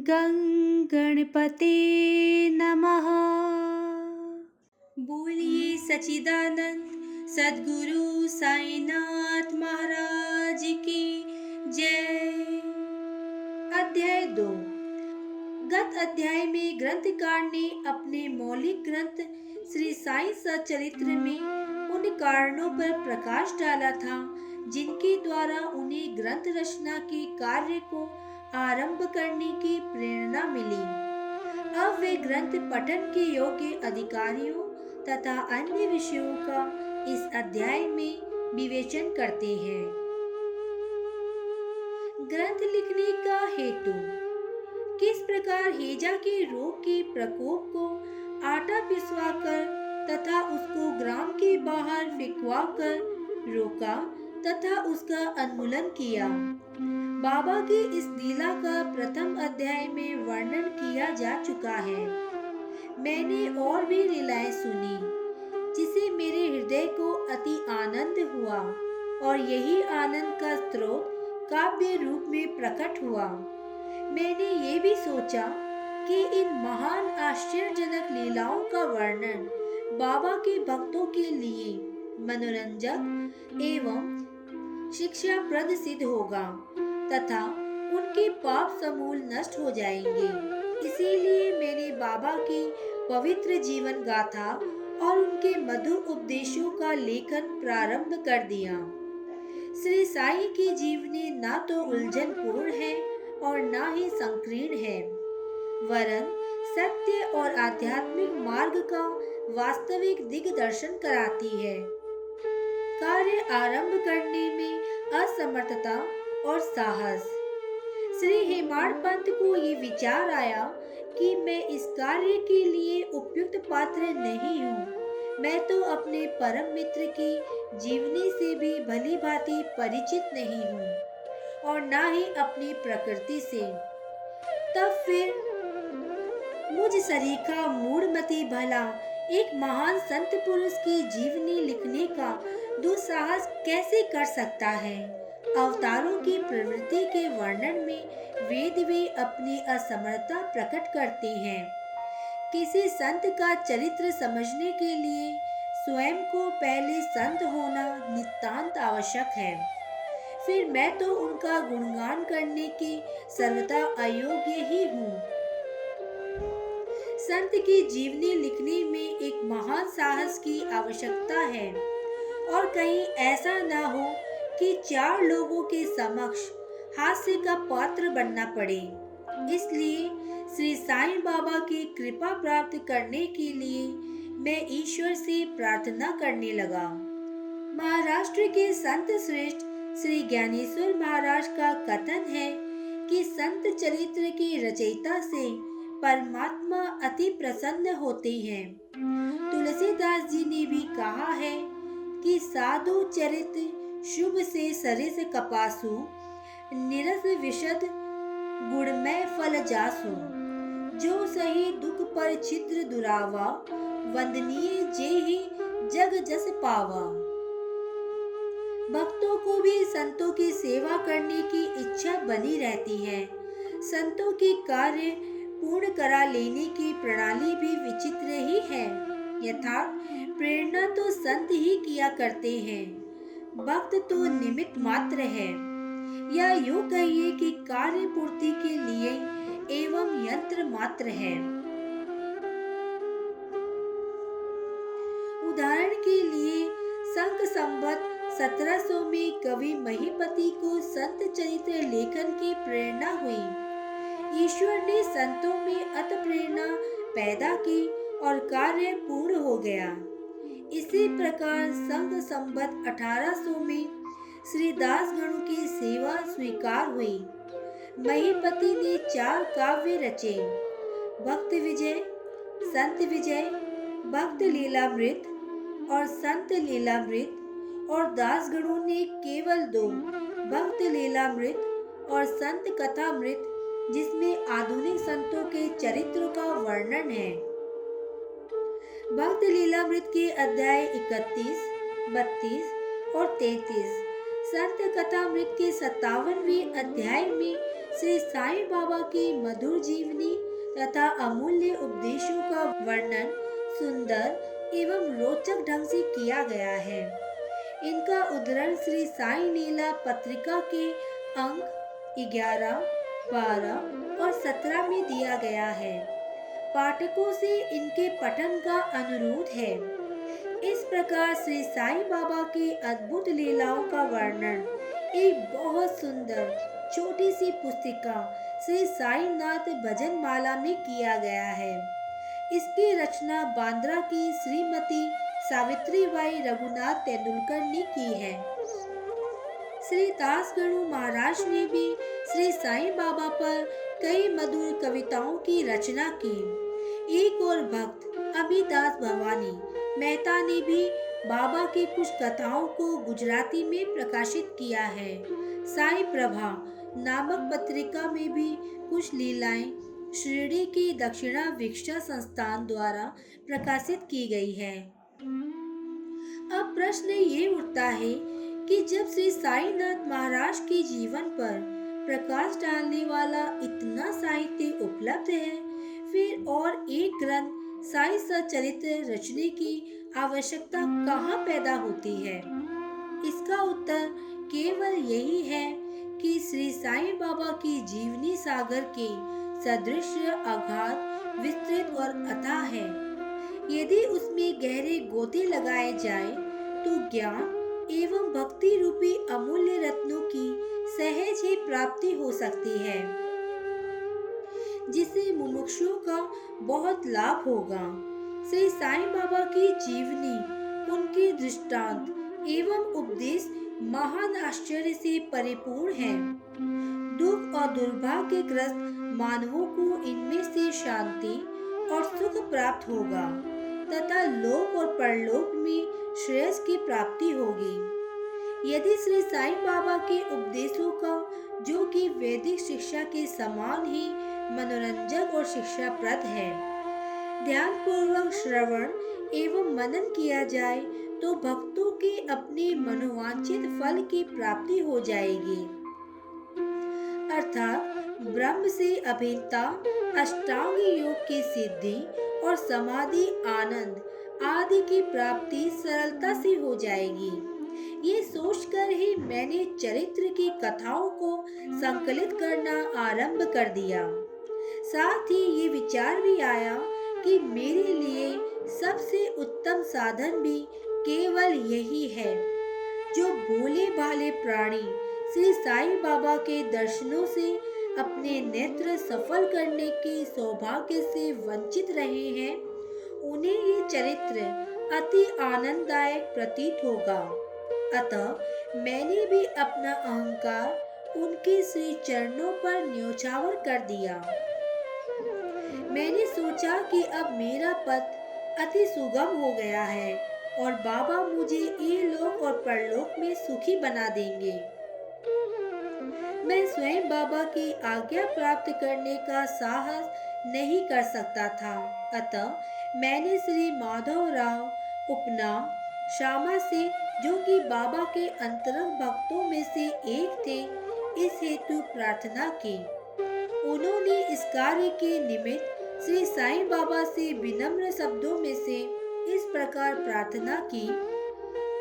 गणपते नमः। बोलिए सचिदानंद सदगुरु साईनाथ महाराज की जय। अध्याय दो। गत अध्याय में ग्रंथकार ने अपने मौलिक ग्रंथ श्री साई सचरित्र में उन कारणों पर प्रकाश डाला था, जिनके द्वारा उन्हें ग्रंथ रचना के कार्य को आरंभ करने की प्रेरणा मिली। अब वे ग्रंथ पठन के योग्य अधिकारियों तथा अन्य विषयों का इस अध्याय में विवेचन करते हैं। ग्रंथ लिखने का हेतु। किस प्रकार हेजा के रोग के प्रकोप को आटा पिसवा कर तथा उसको ग्राम के बाहर फिकवा कर रोका तथा उसका अन्मूलन किया। बाबा की इस लीला का प्रथम अध्याय में वर्णन किया जा चुका है। मैंने और भी लीलाएँ सुनी जिसे मेरे हृदय को अति आनंद हुआ और यही आनंद का स्रोत काव्य रूप में प्रकट हुआ। मैंने ये भी सोचा कि इन महान आश्चर्यजनक लीलाओं का वर्णन बाबा के भक्तों के लिए मनोरंजक एवं शिक्षाप्रद सिद्ध होगा, तथा उनके पाप समूल नष्ट हो जाएँगे। इसीलिए मैंने बाबा की पवित्र जीवन गाथा और उनके मधुर उपदेशों का लेखन प्रारंभ कर दिया। श्री साई की जीवनी न तो उलझन पूर्ण है और न ही संकीर्ण है। वरन सत्य और आध्यात्मिक मार्ग का वास्तविक दिग्दर्शन कराती है। कार्य आरंभ करने में असमर्थता और साहस। श्री हेमाड़ पंत को ये विचार आया कि मैं इस कार्य के लिए उपयुक्त पात्र नहीं हूँ। मैं तो अपने परम मित्र की जीवनी से भी भली भांति परिचित नहीं हूँ और न ही अपनी प्रकृति से। तब फिर मुझ सरीखा मूढ़मती भला एक महान संत पुरुष की जीवनी लिखने का दुस्साहस कैसे कर सकता है? अवतारों की प्रवृत्ति के वर्णन में वेद वे अपनी असमर्थता प्रकट करते हैं। किसी संत का चरित्र समझने के लिए स्वयं को पहले संत होना नितांत आवश्यक है। फिर मैं तो उनका गुणगान करने के सर्वथा अयोग्य ही हूँ। संत की जीवनी लिखने में एक महान साहस की आवश्यकता है। और कहीं ऐसा न हो कि चार लोगों के समक्ष हास्य का पात्र बनना पड़े। इसलिए श्री साईं बाबा की कृपा प्राप्त करने के लिए मैं ईश्वर से प्रार्थना करने लगा। महाराष्ट्र के संत श्रेष्ठ श्री ज्ञानेश्वर महाराज का कथन है कि संत चरित्र की रचयिता से परमात्मा अति प्रसन्न होते हैं। तुलसीदास जी ने भी कहा है कि साधु चरित्र शुभ से सरिस कपासु, निरस विशद गुणमय फल जासु। जो सही दुख पर छिद्र दुरावा, वंदनीय जे ही जग जस पावा। भक्तों को भी संतों की सेवा करने की इच्छा बनी रहती है। संतों की कार्य पूर्ण करा लेने की प्रणाली भी विचित्र ही है। यथार्थ प्रेरणा तो संत ही किया करते हैं। भक्त तो निमित्त मात्र है। या यूँ कहिए कि कार्य पूर्ति के लिए एवं यंत्र मात्र है। उदाहरण के लिए, संघ संबत 1700 में कवि महीपति को संत चरित्र लेखन की प्रेरणा हुई। ईश्वर ने संतों में अत प्रेरणा पैदा की और कार्य पूर्ण हो गया। इसी प्रकार संघ संबत 1800 में श्री दास की सेवा स्वीकार हुई। महीपति ने चार काव्य रचे। भक्त विजय, संत विजय, भक्त लीलामृत और संत लीलामृत और दास गणु ने केवल दो, भक्त लीलामृत और संत कथामृत, जिसमें आधुनिक संतों के चरित्र का वर्णन है। भक्त लीलामृत के अध्याय इकतीस बत्तीस और तैतीस संत कथामृत के सत्तावनवे अध्याय में श्री साईं बाबा की मधुर जीवनी तथा अमूल्य उपदेशों का वर्णन सुंदर एवं रोचक ढंग से किया गया है। इनका उदाहरण श्री साई नीला पत्रिका के अंक 11, 12 और 17 में दिया गया है। पाठकों से इनके पठन का अनुरोध है। इस प्रकार श्री साईं बाबा की अद्भुत लीलाओं का वर्णन, एक बहुत सुंदर छोटी सी पुस्तिका श्री साई नाथ भजन माला में किया गया है। इसकी रचना बांद्रा की श्रीमती सावित्री बाई रघुनाथ तेंदुलकर ने की है। श्री दास गणु महाराज ने भी श्री साईं बाबा पर कई मधुर कविताओं की रचना की। एक और भक्त अमितास भवानी, मेहता ने भी बाबा की कुछ कथाओं को गुजराती में प्रकाशित किया है। साई प्रभा, नामक पत्रिका में भी कुछ लीलाएँ शिरडी की दक्षिणा विक्षा संस्थान द्वारा प्रकाशित की गई है। अब प्रश्न ये उठता है कि जब श्री साईनाथ महाराज के जीवन पर प्रकाश डालने वाला इतना साहित्य उपलब्ध है। फिर और एक ग्रंथ साई सचरित्र रचने की आवश्यकता कहाँ पैदा होती है? इसका उत्तर केवल यही है कि श्री साईं बाबा की जीवनी सागर के सदृश आघात विस्तृत और अथाह है। यदि उसमें गहरे गोते लगाए जाए तो ज्ञान एवं भक्ति रूपी अमूल्य रत्नों की सहज ही प्राप्ति हो सकती है, जिससे मुमुक्षुओं का बहुत लाभ होगा। श्री साईं बाबा की जीवनी, उनके दृष्टांत एवं उपदेश महान आश्चर्य से परिपूर्ण है। दुख और दुर्भाग्य ग्रस्त मानवों को इनमें से शांति और सुख प्राप्त होगा, तथा लोक और परलोक में श्रेयस की प्राप्ति होगी। यदि श्री साईं बाबा के उपदेशों का, जो कि वैदिक शिक्षा के समान ही मनोरंजक और शिक्षाप्रद है ध्यान पूर्वक श्रवण एवं मनन किया जाए तो भक्तों के अपने मनोवांछित फल की प्राप्ति हो जाएगी। अर्थात, ब्रह्म से अभिन्नता, अष्टांग योग की सिद्धि और समाधि आनंद आदि की प्राप्ति सरलता से हो जाएगी। ये सोचकर ही मैंने चरित्र की कथाओं को संकलित करना आरंभ कर दिया। साथ ही ये विचार भी आया कि मेरे लिए सबसे उत्तम साधन भी केवल यही है। जो भोले भाले प्राणी श्री साईं बाबा के दर्शनों से अपने नेत्र सफल करने के सौभाग्य से वंचित रहे हैं उन्हें ये चरित्र अति आनंददायक प्रतीत होगा। अतः मैंने भी अपना अहंकार उनके श्री चरणों पर न्योछावर कर दिया। मैंने सोचा कि अब मेरा पथ अति सुगम हो गया है और बाबा मुझे ये लोक और परलोक में सुखी बना देंगे। मैं स्वयं बाबा की आज्ञा प्राप्त करने का साहस नहीं कर सकता था। अतः मैंने श्री माधव राव उपनाम श्यामा से, जो कि बाबा के अंतरंग भक्तों में से एक थे, इस हेतु प्रार्थना की। उन्होंने इस कार्य के निमित्त श्री साईं बाबा से विनम्र शब्दों में से इस प्रकार प्रार्थना की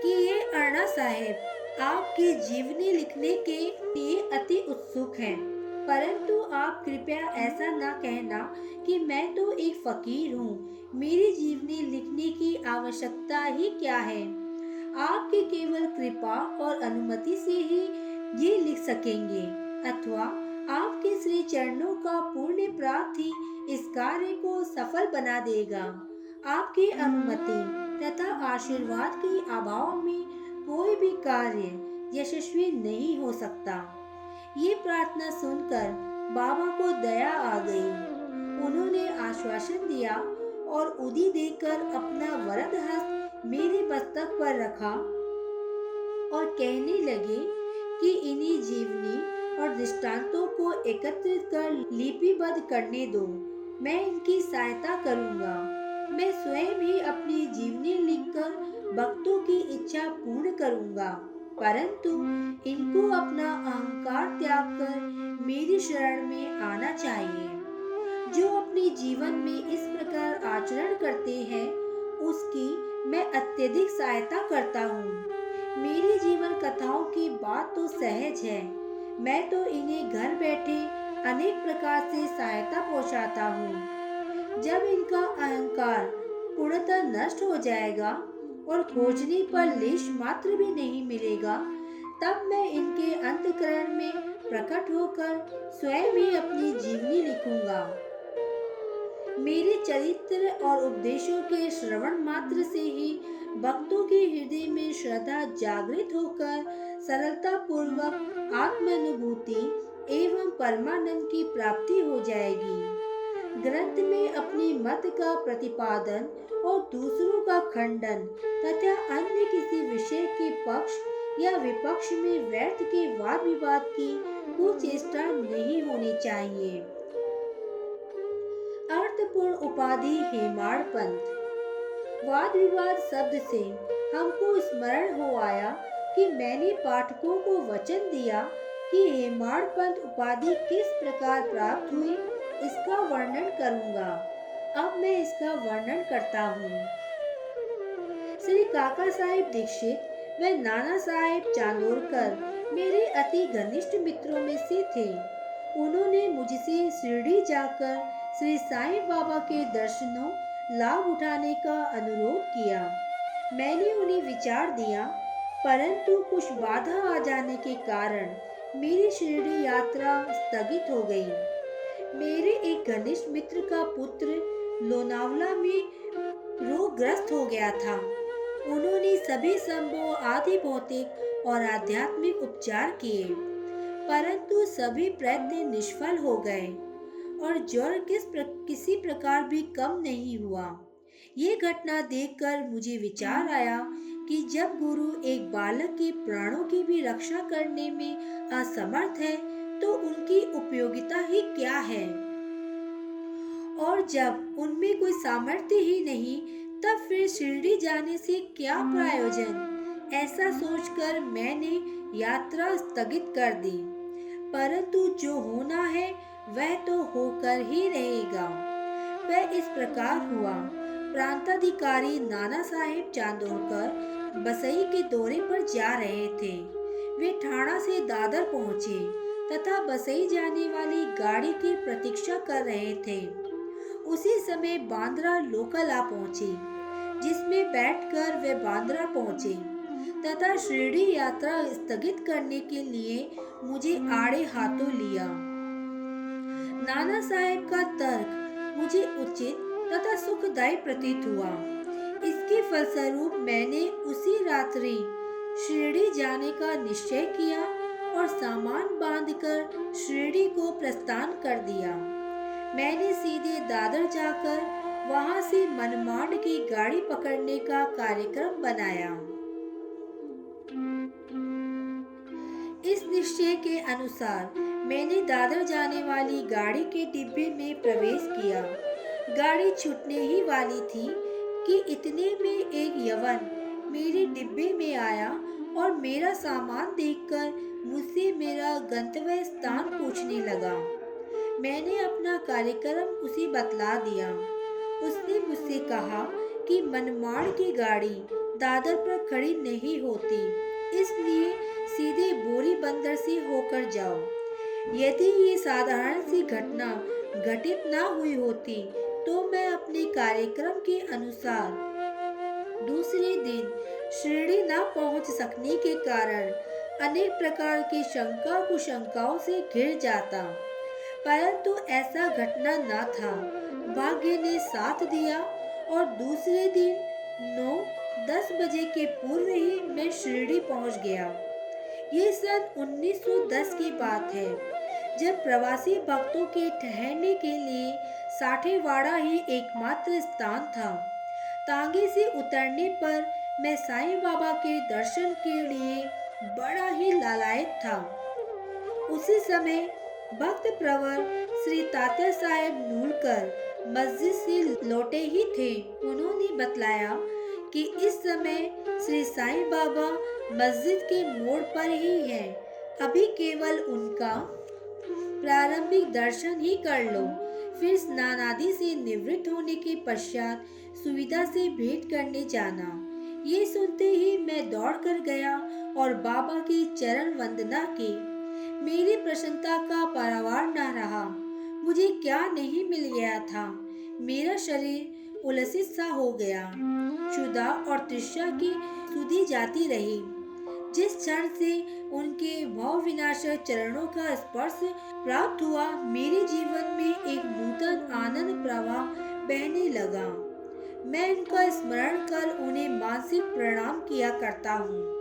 कि ये अरना साहेब, आपकी जीवनी लिखने के लिए अति उत्सुक हैं। परंतु आप कृपया ऐसा न कहना कि मैं तो एक फकीर हूँ। मेरी जीवनी लिखने की आवश्यकता ही क्या है? आपकी केवल कृपा और अनुमति से ही ये लिख सकेंगे, अथवा आपके श्री चरणों का पूर्ण प्राप्त ही इस कार्य को सफल बना देगा। आपकी अनुमति तथा आशीर्वाद के अभाव में कोई भी कार्य यशस्वी नहीं हो सकता। ये प्रार्थना सुनकर बाबा को दया आ गई। उन्होंने आश्वासन दिया और उदी देकर अपना वरद हस्त मेरे मस्तक पर रखा और कहने लगे कि इन्हीं जीवनी और दृष्टांतों को एकत्रित कर लिपिबद्ध करने दो। मैं इनकी सहायता करूँगा। मैं स्वयं ही अपनी जीवनी लिखकर भक्तों की इच्छा पूर्ण करूँगा। परंतु इनको अपना अहंकार त्याग कर मेरी शरण में आना चाहिए। जो अपने जीवन में इस प्रकार आचरण करते हैं, उसकी मैं अत्यधिक सहायता करता हूँ। मेरी जीवन कथाओं की बात तो सहज है। मैं तो इन्हें घर बैठे अनेक प्रकार से सहायता पहुँचाता हूँ। जब इनका अहंकार पूर्णतः नष्ट हो जाएगा और खोजने पर लेश मात्र भी नहीं मिलेगा। तब मैं इनके अंतकरण में प्रकट होकर स्वयं ही अपनी जीवनी लिखूँगा। मेरे चरित्र और उपदेशों के श्रवण मात्र से ही भक्तों के हृदय में श्रद्धा जागृत होकर सरलता पूर्वक आत्मानुभूति एवं परमानंद की प्राप्ति हो जाएगी। ग्रंथ में अपने मत का प्रतिपादन और दूसरों का खंडन तथा अन्य किसी विषय के पक्ष या विपक्ष में व्यर्थ के वाद विवाद की कुचेष्टा नहीं होनी चाहिए। अर्थपूर्ण उपाधि हेमाड़ पंथ वाद विवाद शब्द से हमको स्मरण हो आया कि मैंने पाठकों को वचन दिया कि हेमाड़ पंथ उपाधि किस प्रकार प्राप्त हुई इसका वर्णन करूँगा। अब मैं इसका वर्णन करता हूँ। श्री काका साहेब दीक्षित वे नाना साहेब चांदोरकर, मेरे अति घनिष्ठ मित्रों में से थे। उन्होंने मुझसे शिरडी जाकर श्री साईं बाबा के दर्शनों, लाभ उठाने का अनुरोध किया। मैंने उन्हें विचार दिया, परंतु कुछ बाधा आ जाने के कारण मेरी शिरडी यात्रा स्थगित हो गई। मेरे एक घनिष्ठ मित्र का पुत्र लोनावला में रोगग्रस्त हो गया था। उन्होंने सभी संभव आदि भौतिक और आध्यात्मिक उपचार किए परंतु सभी प्रयत्न निष्फल हो गए और ज्वर किस प्र, किसी प्रकार भी कम नहीं हुआ। ये घटना देखकर मुझे विचार आया कि जब गुरु एक बालक के प्राणों की भी रक्षा करने में असमर्थ है तो उनकी उपयोगिता ही क्या है? और जब उनमें कोई सामर्थ्य ही नहीं, तब फिर शिरडी जाने से क्या प्रयोजन? ऐसा सोचकर मैंने यात्रा स्थगित कर दी। परंतु जो होना है, वह तो होकर ही रहेगा। वह इस प्रकार हुआ। प्रांताधिकारी नाना साहेब चांदोरकर बसई के दौरे पर जा रहे थे। वे ठाणा से दादर पहुँचे। तथा बसई जाने वाली गाड़ी की प्रतीक्षा कर रहे थे। उसी समय बांद्रा लोकल आ पहुँचे, जिसमें बैठकर वे बांद्रा पहुँचे तथा शिरडी यात्रा स्थगित करने के लिए मुझे आड़े हाथों लिया। नाना साहेब का तर्क मुझे उचित तथा सुखदायी प्रतीत हुआ। इसके फलस्वरूप मैंने उसी रात्रि शिरडी जाने का निश्चय किया और सामान बांधकर शिरडी को प्रस्थान कर दिया। मैंने सीधे दादर जाकर वहाँ से मनमाड की गाड़ी पकड़ने का कार्यक्रम बनाया। इस निश्चय के अनुसार मैंने दादर जाने वाली गाड़ी के डिब्बे में प्रवेश किया। गाड़ी छूटने ही वाली थी कि इतने में एक यवन मेरे डिब्बे में आया और मेरा सामान देखकर मुझसे मेरा गंतव्य स्थान पूछने लगा। मैंने अपना कार्यक्रम उसे बतला दिया। उसने मुझसे कहा कि मनमाड़ की गाड़ी दादर पर खड़ी नहीं होती, इसलिए सीधे बोरी बंदर से होकर जाओ। यदि ये साधारण सी घटना घटित ना हुई होती तो मैं अपने कार्यक्रम के अनुसार दूसरे दिन श्रेणी न पहुँच सकने के कारण अनेक प्रकार की शंका कुशंकाओं से घिर जाता। परंतु ऐसा घटना न था। भाग्य ने साथ दिया और दूसरे दिन नौ, दस बजे के पूर्व ही मैं शिरडी पहुँच गया। ये सन 1910 की बात है। जब प्रवासी भक्तों के ठहरने के लिए साठेवाड़ा ही एकमात्र स्थान था। तांगे से उतरने पर मैं साईं बाबा के दर्शन के लिए बड़ा ही लालायत था। उसी समय भक्त प्रवर श्री तात्या साहेब नूलकर मस्जिद से लौटे ही थे। उन्होंने बतलाया कि इस समय श्री साईं बाबा मस्जिद के मोड़ पर ही हैं। अभी केवल उनका प्रारंभिक दर्शन ही कर लो। फिर स्नान आदि से निवृत्त होने के पश्चात सुविधा से भेंट करने जाना। ये सुनते ही मैं दौड़ कर गया और बाबा की चरण वंदना की। मेरी प्रसन्नता का पारावार न रहा। मुझे क्या नहीं मिल गया था। मेरा शरीर उलसित सा हो गया। क्षुदा और तृष्णा की सुधी जाती रही। जिस क्षण से उनके भाव विनाशक चरणों का स्पर्श प्राप्त हुआ, मेरे जीवन में एक नूतन आनंद प्रवाह बहने लगा। मैं उनका स्मरण कर उन्हें मानसिक प्रणाम किया करता हूँ।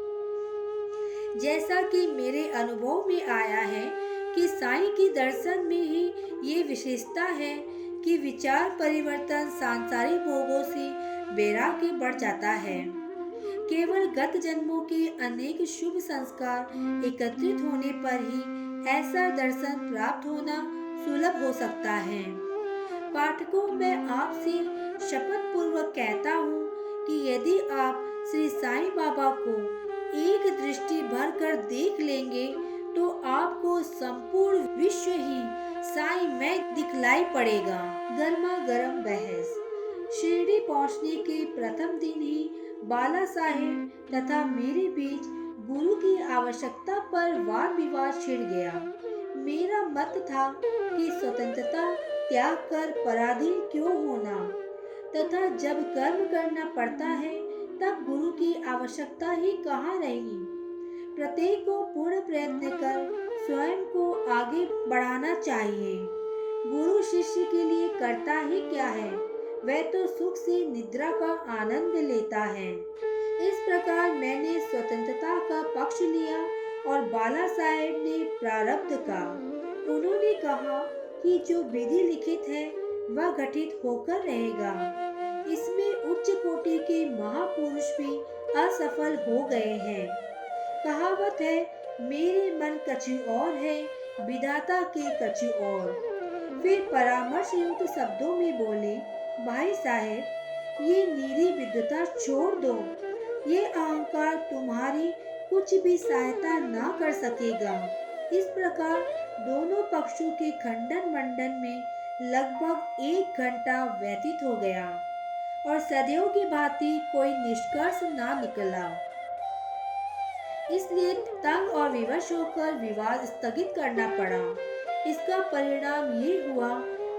जैसा कि मेरे अनुभव में आया है कि साईं के दर्शन में ही ये विशेषता है कि विचार परिवर्तन सांसारिक भोगों से वैराग्य बढ़ जाता है। केवल गत जन्मों के अनेक शुभ संस्कार एकत्रित होने पर ही ऐसा दर्शन प्राप्त होना सुलभ हो सकता है। पाठकों, मैं आपसे शपथ पूर्वक कहता हूँ कि यदि आप श्री साईं बाबा को एक दृष्टि भर कर देख लेंगे तो आपको संपूर्ण विश्व ही साई में दिखलाई पड़ेगा। गर्मा गर्म बहस। शिरडी पहुँचने के प्रथम दिन ही बाला साहेब तथा मेरे बीच गुरु की आवश्यकता पर वाद विवाद छिड़ गया। मेरा मत था कि स्वतंत्रता त्याग कर पराधीन क्यों होना, तथा जब कर्म करना पड़ता है तब गुरु की आवश्यकता ही कहाँ रहेगी? प्रत्येक को पूर्ण प्रयत्न कर स्वयं को आगे बढ़ाना चाहिए। गुरु शिष्य के लिए करता ही क्या है? वह तो सुख से निद्रा का आनंद लेता है। इस प्रकार मैंने स्वतंत्रता का पक्ष लिया और बाला साहेब ने प्रारब्ध का। उन्होंने कहा कि जो विधि लिखित है, वह घटित होकर रहेगा। इसमें उच्च कोटि के महापुरुष भी असफल हो गए हैं। कहावत है, मेरे मन कछु और है, विधाता के कछु और। फिर परामर्श युक्त शब्दों में बोले, भाई साहेब, ये नीरी विद्वता छोड़ दो। ये अहंकार तुम्हारी कुछ भी सहायता ना कर सकेगा। इस प्रकार दोनों पक्षों के खंडन मंडन में लगभग एक घंटा व्यतीत हो गया। और सदैव की भांति कोई निष्कर्ष ना निकला। इसलिए तंग और विवश होकर विवाद स्थगित करना पड़ा। इसका परिणाम ये हुआ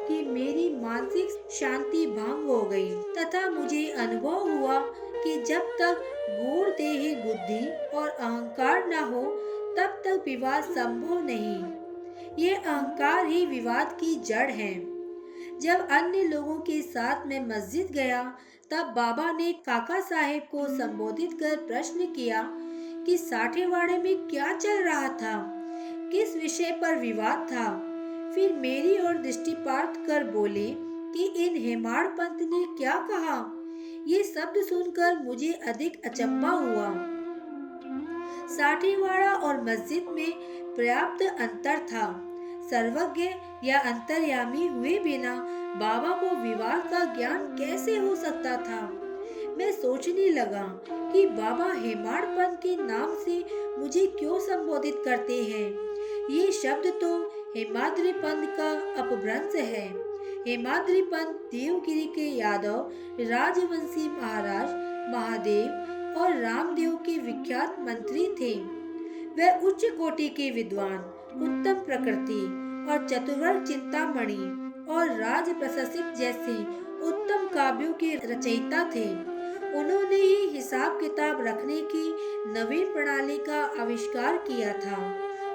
कि मेरी मानसिक शांति भंग हो गई तथा मुझे अनुभव हुआ कि जब तक गूढ़ देही बुद्धि और अहंकार न हो, तब तक विवाद संभव नहीं। ये अहंकार ही विवाद की जड़ है। जब अन्य लोगों के साथ में मस्जिद गया, तब बाबा ने काका साहेब को संबोधित कर प्रश्न किया कि साठेवाड़े में क्या चल रहा था? किस विषय पर विवाद था? फिर मेरी ओर दृष्टिपात कर बोले कि इन हेमाड़ पंत ने क्या कहा? ये शब्द सुनकर मुझे अधिक अचंबा हुआ। साठेवाड़ा और मस्जिद में पर्याप्त अंतर था। सर्वज्ञ या अंतर्यामी हुए बिना बाबा को विवाद का ज्ञान कैसे हो सकता था? मैं सोचने लगा कि बाबा हेमाड़ पंत के नाम से मुझे क्यों संबोधित करते हैं? ये शब्द तो हेमाद्री पंत का अपभ्रंश है। हेमाद्री पंत देवगिरी के यादव, राजवंशी महाराज, महादेव और रामदेव के विख्यात मंत्री थे। वह उच्च कोटि के विद्वान उत्तम प्रकृति और चतुर्वर्ग चिंतामणि और राज प्रशासिक जैसे उत्तम काव्यों के रचयिता थे। उन्होंने ही हिसाब किताब रखने की नवीन प्रणाली का आविष्कार किया था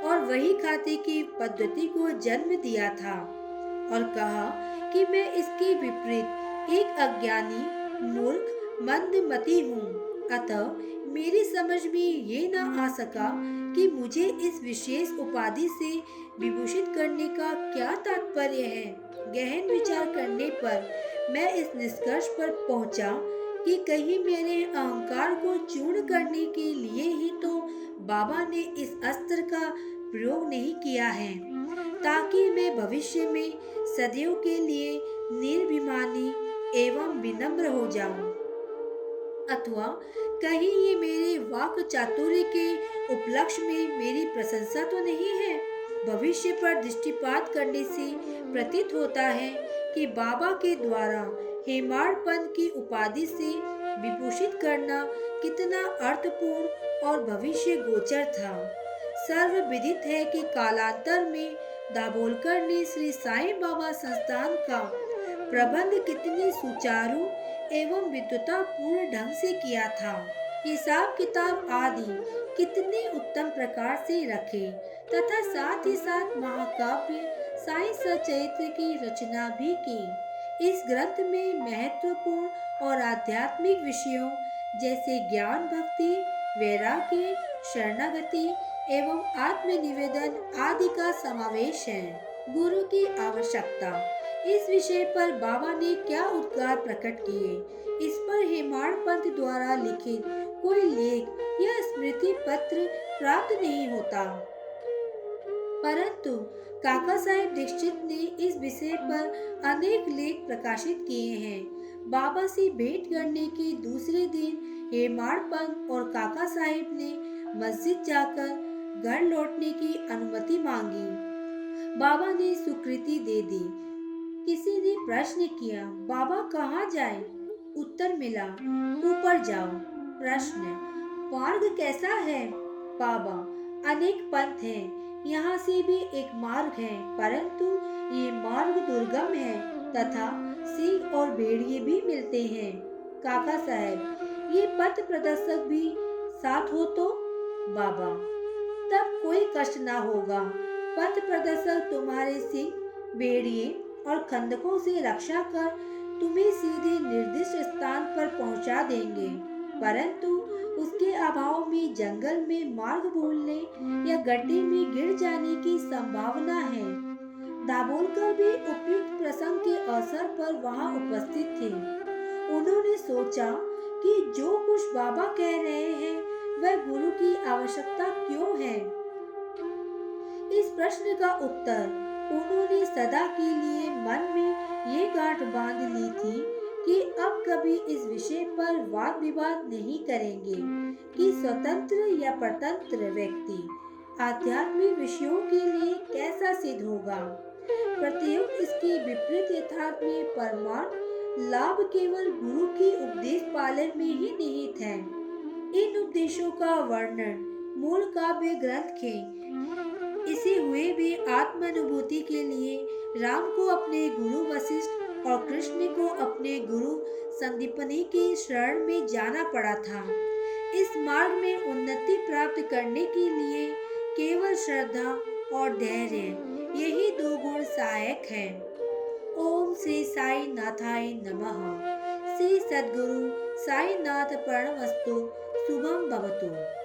और वही खाते की पद्धति को जन्म दिया था और कहा कि मैं इसके विपरीत एक अज्ञानी मूर्ख मंदमती हूँ। अतः मेरी समझ में ये न आ सका कि मुझे इस विशेष उपाधि से विभूषित करने का क्या तात्पर्य है। गहन विचार करने पर मैं इस निष्कर्ष पर पहुँचा कि कहीं मेरे अहंकार को चूर्ण करने के लिए ही तो बाबा ने इस अस्त्र का प्रयोग नहीं किया है, ताकि मैं भविष्य में सदैव के लिए निर्भिमानी एवं विनम्र हो जाऊँ। अथवा कहीं ये मेरे वाक चातुर्य के उपलक्ष्य में मेरी प्रशंसा तो नहीं है? भविष्य पर दृष्टिपात करने से प्रतीत होता है कि बाबा के द्वारा हेमाड़ पंथ की उपाधि से विभूषित करना कितना अर्थपूर्ण और भविष्य गोचर था। सर्व विदित है कि कालांतर में दाभोलकर ने श्री साईं बाबा संस्थान का प्रबंध कितनी सुचारू एवं विद्वता पूर्ण ढंग से किया था। हिसाब किताब आदि कितने उत्तम प्रकार से रखे, तथा साथ ही साथ महाकाव्य, साई सचैत्र की रचना भी की। इस ग्रंथ में महत्वपूर्ण और आध्यात्मिक विषयों जैसे ज्ञान भक्ति, वैराग्य, शरणागति एवं आत्मनिवेदन आदि का समावेश है। गुरु की आवश्यकता इस विषय पर बाबा ने क्या उद्गार प्रकट किए? इस पर हेमाड़ पंथ द्वारा लिखित कोई लेख या स्मृति पत्र प्राप्त नहीं होता। परंतु काका साहेब दीक्षित ने इस विषय पर अनेक लेख प्रकाशित किए हैं। बाबा से भेंट करने के दूसरे दिन हेमाड़ पंत और काका साहेब ने मस्जिद जाकर घर लौटने की अनुमति मांगी। बाबा ने स्वीकृति दे दी। किसी ने प्रश्न किया, बाबा कहाँ जाए? उत्तर मिला, ऊपर जाओ। प्रश्न, मार्ग कैसा है? बाबा, अनेक पंथ हैं, यहाँ से भी एक मार्ग है, परंतु ये मार्ग दुर्गम है तथा सिंह और भेड़िए भी मिलते हैं। काका साहब, ये पथ प्रदर्शक भी साथ हो तो? बाबा, तब कोई कष्ट ना होगा। पथ प्रदर्शक तुम्हारे सिंह बेड़िए और खंडकों से रक्षा कर तुम्हें सीधे निर्दिष्ट स्थान पर पहुँचा देंगे। परंतु उसके अभाव में जंगल में मार्ग भूलने या गड्ढे में गिर जाने की संभावना है। दाभोलकर भी उपयुक्त प्रसंग के अवसर पर वहाँ उपस्थित थे। उन्होंने सोचा कि जो कुछ बाबा कह रहे हैं, वह गुरु की आवश्यकता क्यों है? इस प्रश्न का उत्तर उन्होंने सदा के लिए मन में ये गांठ बाँध ली थी कि अब कभी इस विषय पर वाद विवाद नहीं करेंगे, कि स्वतंत्र या परतंत्र व्यक्ति आध्यात्मिक विषयों के लिए कैसा सिद्ध होगा। प्रत्युक्त इसके विपरीत यथार्थ में परमाण लाभ केवल गुरु की उपदेश पालन में ही निहित है। इन उपदेशों का वर्णन मूल काव्य ग्रंथ के इसे हुए भी आत्मानुभूति के लिए राम को अपने गुरु वशिष्ठ और कृष्ण को अपने गुरु संदीपनी की शरण में जाना पड़ा था। इस मार्ग में उन्नति प्राप्त करने के लिए केवल श्रद्धा और धैर्य, यही दो गुण सहायक हैं। ओम श्री साई नाथाय नमः। श्री सदगुरु साई नाथ प्रणवस्तु शुभम भवतु।